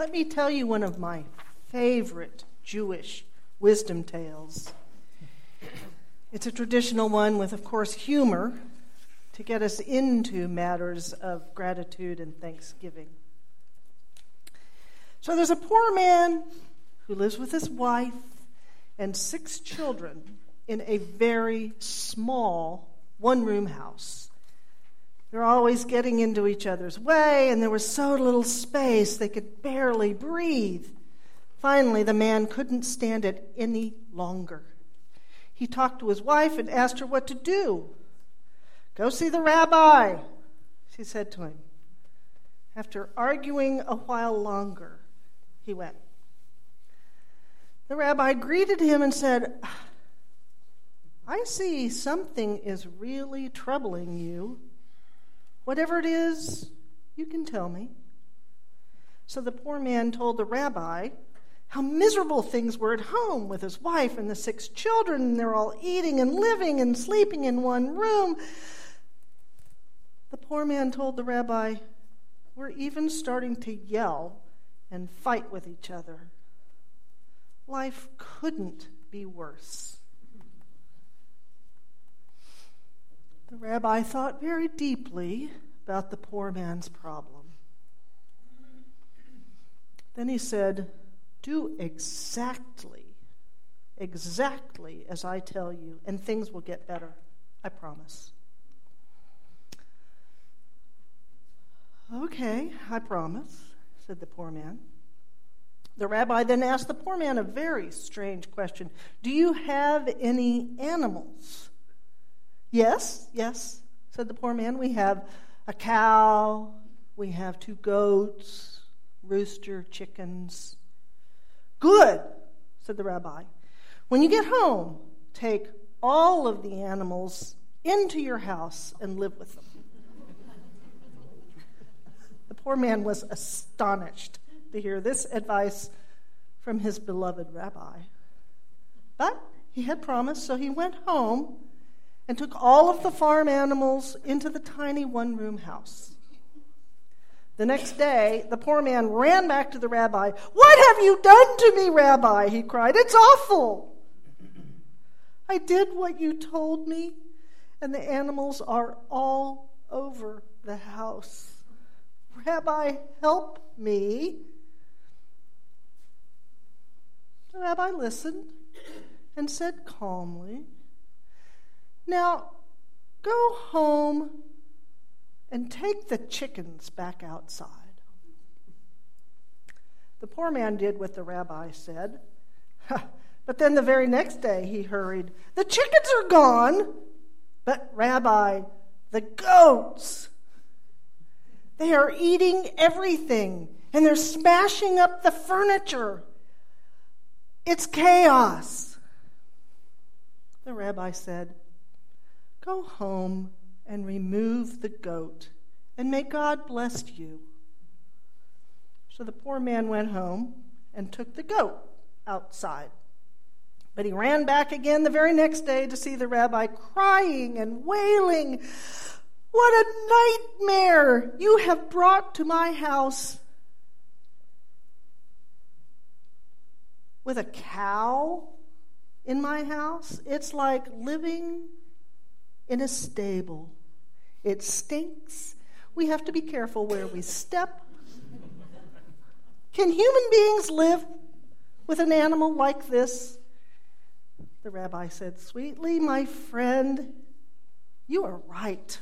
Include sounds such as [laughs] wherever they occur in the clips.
Let me tell you one of my favorite Jewish wisdom tales. It's a traditional one with, of course, humor to get us into matters of gratitude and thanksgiving. So there's a poor man who lives with his wife and six children in a very small one room house. They're always getting into each other's way, and there was so little space they could barely breathe. Finally, the man couldn't stand it any longer. He talked to his wife and asked her what to do. Go see the rabbi, she said to him. After arguing a while longer, he went. The rabbi greeted him and said, I see something is really troubling you. Whatever it is, you can tell me. So the poor man told the rabbi how miserable things were at home with his wife and the six children, and they're all eating and living and sleeping in one room. The poor man told the rabbi, We're even starting to yell and fight with each other. Life couldn't be worse. The rabbi thought very deeply about the poor man's problem. Then he said, do exactly, exactly as I tell you, and things will get better. I promise. Okay, I promise, said the poor man. The rabbi then asked the poor man a very strange question Do you have any animals? Yes, yes, said the poor man. We have a cow, we have two goats, rooster, chickens. Good, said the rabbi. When you get home, take all of the animals into your house and live with them. the poor man was astonished to hear this advice from his beloved rabbi. But he had promised, so he went home and took all of the farm animals into the tiny one room house. The next day, the poor man ran back to the rabbi. What have you done to me, rabbi? he cried. It's awful. I did what you told me, and the animals are all over the house. Rabbi, help me. The rabbi listened and said calmly, Now go home and take the chickens back outside. The poor man did what the rabbi said. [laughs] but then the very next day he hurried, The chickens are gone. But, Rabbi, the goats, they are eating everything and they're smashing up the furniture. It's chaos. The rabbi said, Go home and remove the goat, and may God bless you. So the poor man went home and took the goat outside. But he ran back again the very next day to see the rabbi crying and wailing. What a nightmare you have brought to my house. With a cow in my house? It's like living in a stable. It stinks. We have to be careful where we step. Can human beings live with an animal like this? The rabbi said sweetly, My friend, you are right.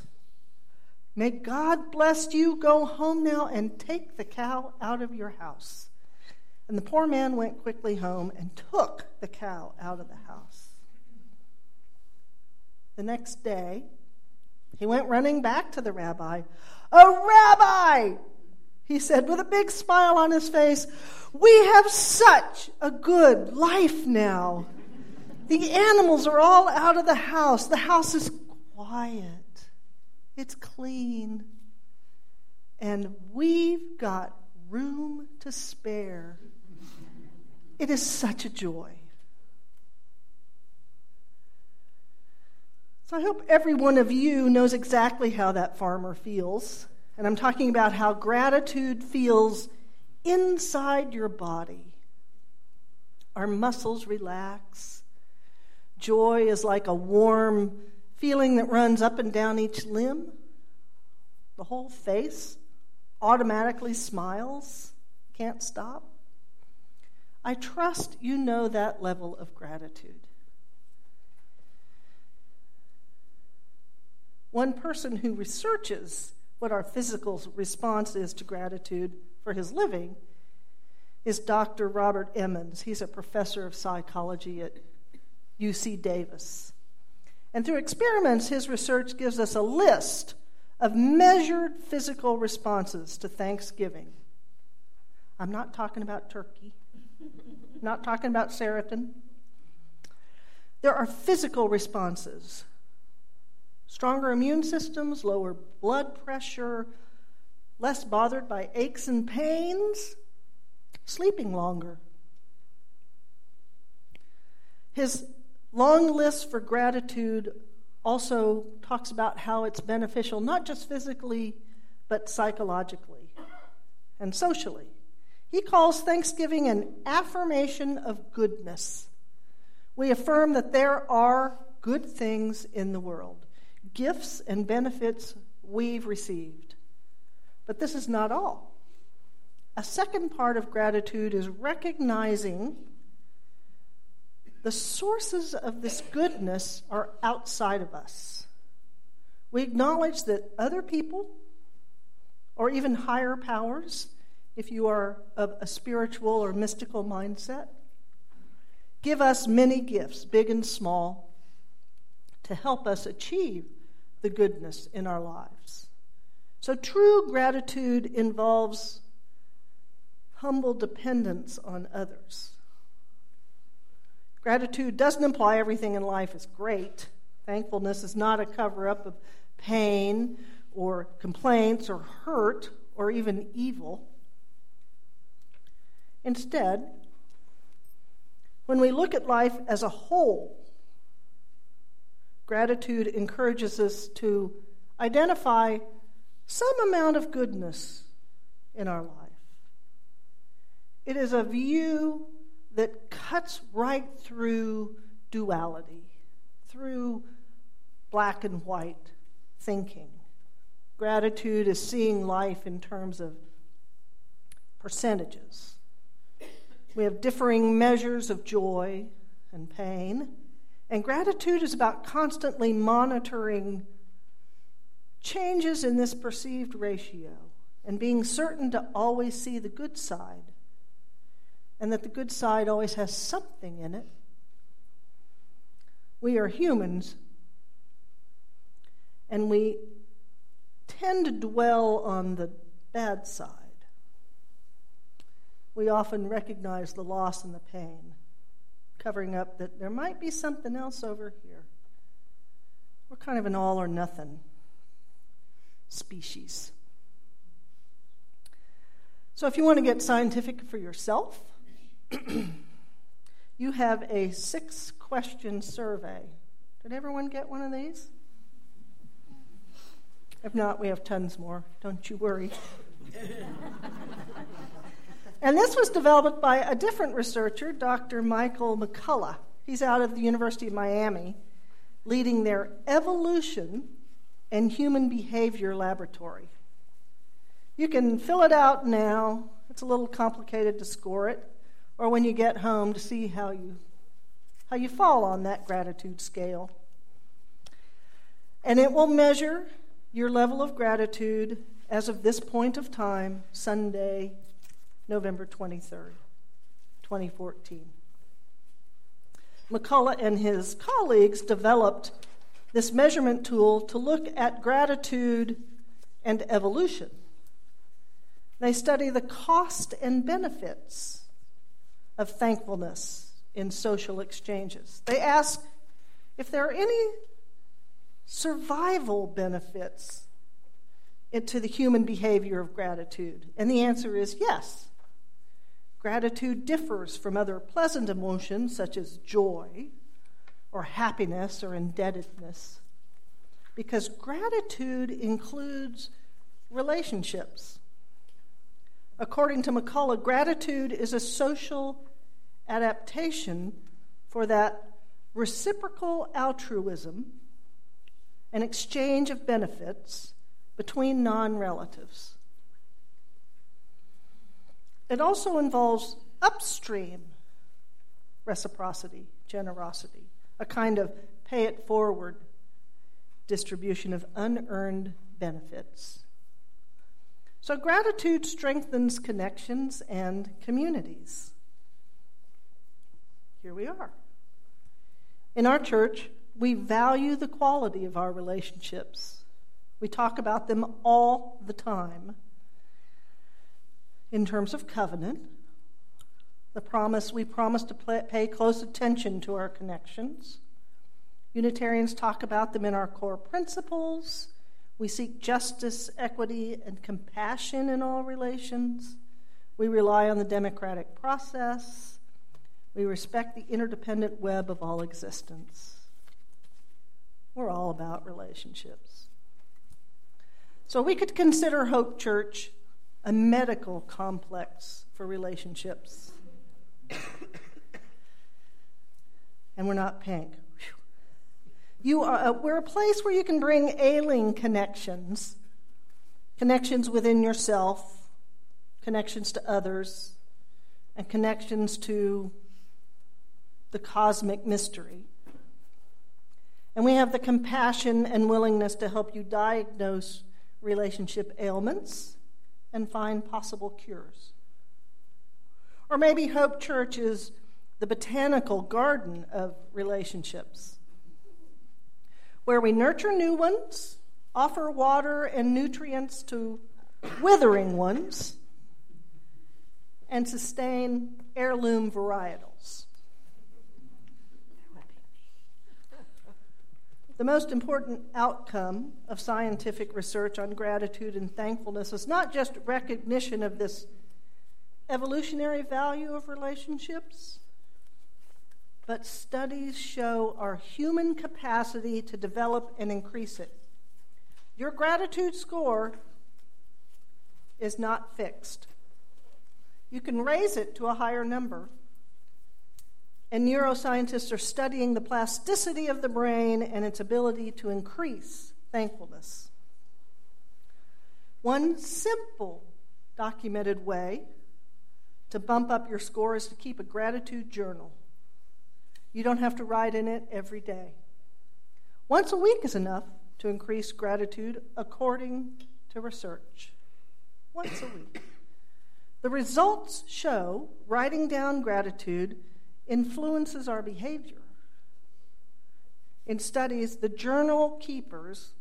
May God bless you. Go home now and take the cow out of your house. And the poor man went quickly home and took the cow out of the house. The next day, he went running back to the rabbi. Oh, Rabbi, he said with a big smile on his face, we have such a good life now. The animals are all out of the house. The house is quiet, it's clean, and we've got room to spare. It is such a joy. So I hope every one of you knows exactly how that farmer feels. And I'm talking about how gratitude feels inside your body. Our muscles relax. Joy is like a warm feeling that runs up and down each limb. The whole face automatically smiles, can't stop. I trust you know that level of gratitude. One person who researches what our physical response is to gratitude for his living is Dr. Robert Emmons. He's a professor of psychology at UC Davis. And through experiments, his research gives us a list of measured physical responses to Thanksgiving. I'm not talking about turkey, not talking about Saraton. There are physical responses stronger immune systems, lower blood pressure, less bothered by aches and pains, sleeping longer. His long list for gratitude also talks about how it's beneficial, not just physically, but psychologically and socially. He calls Thanksgiving an affirmation of goodness. We affirm that there are good things in the world, gifts and benefits we've received. But this is not all. A second part of gratitude is recognizing the sources of this goodness are outside of us. We acknowledge that other people, or even higher powers, if you are of a spiritual or mystical mindset, give us many gifts, big and small, to help us achieve the goodness in our lives. So, true gratitude involves humble dependence on others. Gratitude doesn't imply everything in life is great. Thankfulness is not a cover up of pain or complaints or hurt or even evil. Instead, when we look at life as a whole, gratitude encourages us to identify some amount of goodness in our life. It is a view that cuts right through duality, through black and white thinking. Gratitude is seeing life in terms of percentages. We have differing measures of joy and pain, and gratitude is about constantly monitoring changes in this perceived ratio and being certain to always see the good side and that the good side always has something in it. We are humans, and we tend to dwell on the bad side. We often recognize the loss and the pain, covering up that there might be something else over here. We're kind of an all or nothing species. So, if you want to get scientific for yourself, [clears throat] you have a six question survey. Did everyone get one of these? If not, we have tons more. Don't you worry. [laughs] and this was developed by a different researcher, Dr. Michael McCullough. He's out of the University of Miami, leading their evolution and human behavior laboratory. You can fill it out now. It's a little complicated to score it or when you get home to see how you, how you fall on that gratitude scale. And it will measure your level of gratitude as of this point of time, Sunday, November 23rd, 2014. McCullough and his colleagues developed this measurement tool to look at gratitude and evolution. They study the cost and benefits of thankfulness in social exchanges. They ask if there are any survival benefits to the human behavior of gratitude. And the answer is yes. Gratitude differs from other pleasant emotions such as joy or happiness or indebtedness because gratitude includes relationships. According to McCullough, gratitude is a social adaptation for that reciprocal altruism and exchange of benefits between non relatives. It also involves upstream reciprocity, generosity, a kind of pay it forward distribution of unearned benefits. So, gratitude strengthens connections and communities. Here we are. In our church, we value the quality of our relationships. We talk about them all the time. In terms of covenant, the promise we promise to pay close attention to our connections. Unitarians talk about them in our core principles. We seek justice, equity, and compassion in all relations. We rely on the democratic process. We respect the interdependent web of all existence. We're all about relationships. So we could consider Hope Church a medical complex for relationships. and we're not pink. You are, uh, we're a place where you can bring ailing connections, connections within yourself, connections to others, and connections to the cosmic mystery. And we have the compassion and willingness to help you diagnose relationship ailments and find possible cures. Or maybe Hope Church is the botanical garden of relationships where we nurture new ones, offer water and nutrients to withering ones, and sustain heirloom varietals. The most important outcome of scientific research on gratitude and thankfulness is not just recognition of this evolutionary value of relationships, but studies show our human capacity to develop and increase it. Your gratitude score is not fixed. You can raise it to a higher number. And neuroscientists are studying the plasticity of the brain and its ability to increase thankfulness. One simple documented way to bump up your score is to keep a gratitude journal. You don't have to write in it every day. Once a week is enough to increase gratitude according to research. Once a week. The results show writing down gratitude influences our behavior. In studies, the journal keepers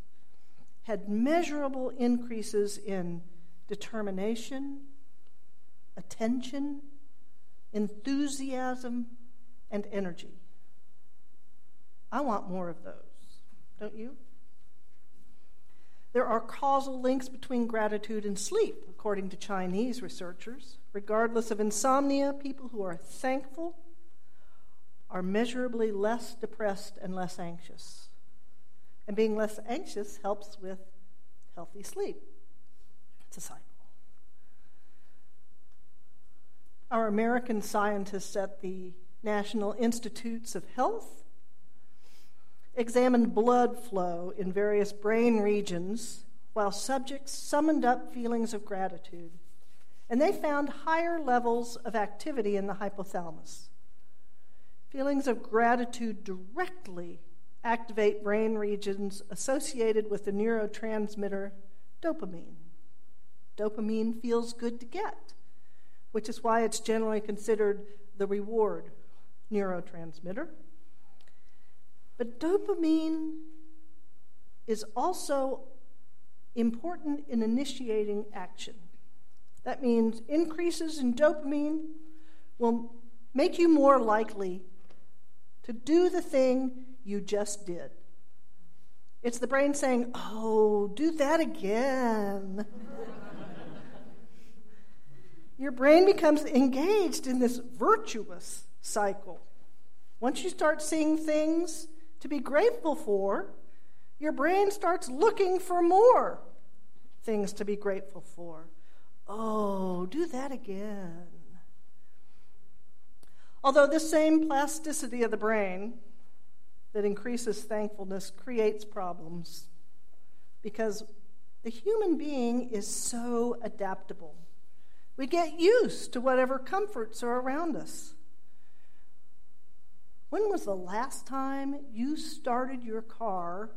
had measurable increases in determination, attention, enthusiasm, and energy. I want more of those, don't you? There are causal links between gratitude and sleep, according to Chinese researchers. Regardless of insomnia, people who are thankful are measurably less depressed and less anxious. And being less anxious helps with healthy sleep. It's a cycle. Our American scientists at the National Institutes of Health examined blood flow in various brain regions while subjects summoned up feelings of gratitude. And they found higher levels of activity in the hypothalamus. Feelings of gratitude directly activate brain regions associated with the neurotransmitter dopamine. Dopamine feels good to get, which is why it's generally considered the reward neurotransmitter. But dopamine is also important in initiating action. That means increases in dopamine will make you more likely to do the thing you just did. It's the brain saying, Oh, do that again. Your brain becomes engaged in this virtuous cycle. Once you start seeing things to be grateful for, your brain starts looking for more things to be grateful for. Oh, do that again. Although this same plasticity of the brain that increases thankfulness creates problems because the human being is so adaptable. We get used to whatever comforts are around us. When was the last time you started your car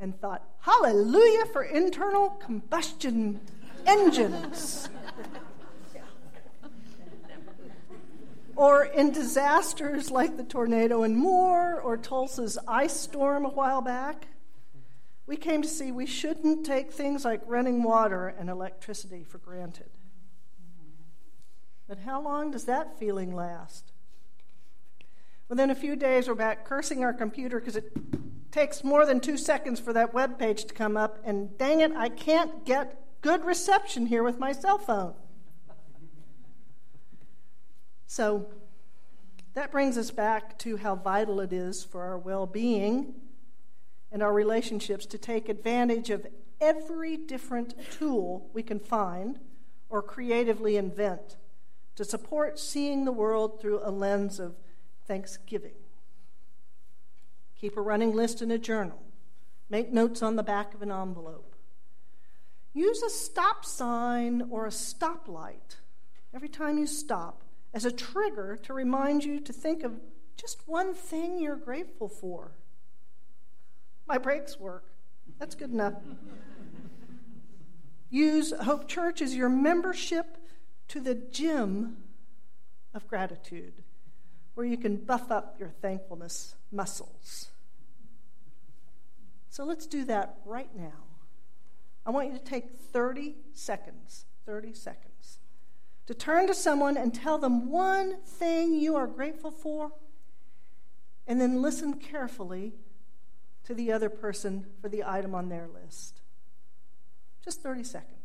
and thought, Hallelujah for internal combustion engines? Or in disasters like the tornado in Moore or Tulsa's ice storm a while back, we came to see we shouldn't take things like running water and electricity for granted. But how long does that feeling last? Within a few days, we're back cursing our computer because it takes more than two seconds for that web page to come up, and dang it, I can't get good reception here with my cell phone. So that brings us back to how vital it is for our well being and our relationships to take advantage of every different tool we can find or creatively invent to support seeing the world through a lens of thanksgiving. Keep a running list in a journal. Make notes on the back of an envelope. Use a stop sign or a stoplight every time you stop as a trigger to remind you to think of just one thing you're grateful for. My brakes work. That's good enough. Use Hope Church as your membership to the gym of gratitude, where you can buff up your thankfulness muscles. So let's do that right now. I want you to take 30 seconds, 30 seconds, to turn to someone and tell them one thing you are grateful for, and then listen carefully to the other person for the item on their list. Just 30 seconds.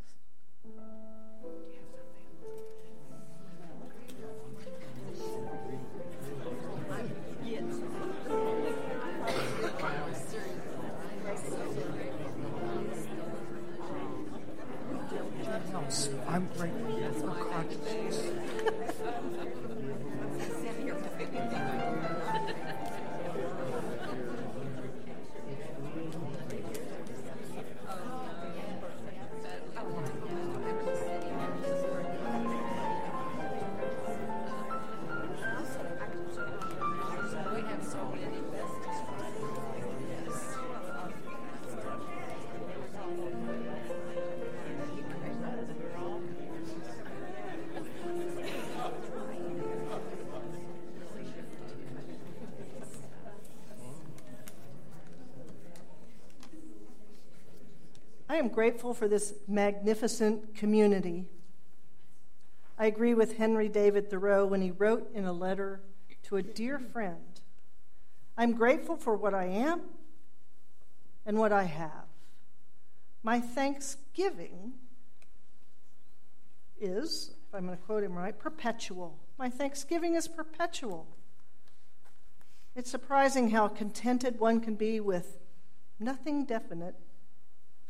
Grateful for this magnificent community. I agree with Henry David Thoreau when he wrote in a letter to a dear friend I'm grateful for what I am and what I have. My thanksgiving is, if I'm going to quote him right, perpetual. My thanksgiving is perpetual. It's surprising how contented one can be with nothing definite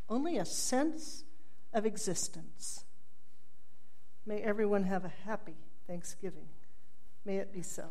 only a sense of existence. May everyone have a happy Thanksgiving. May it be so.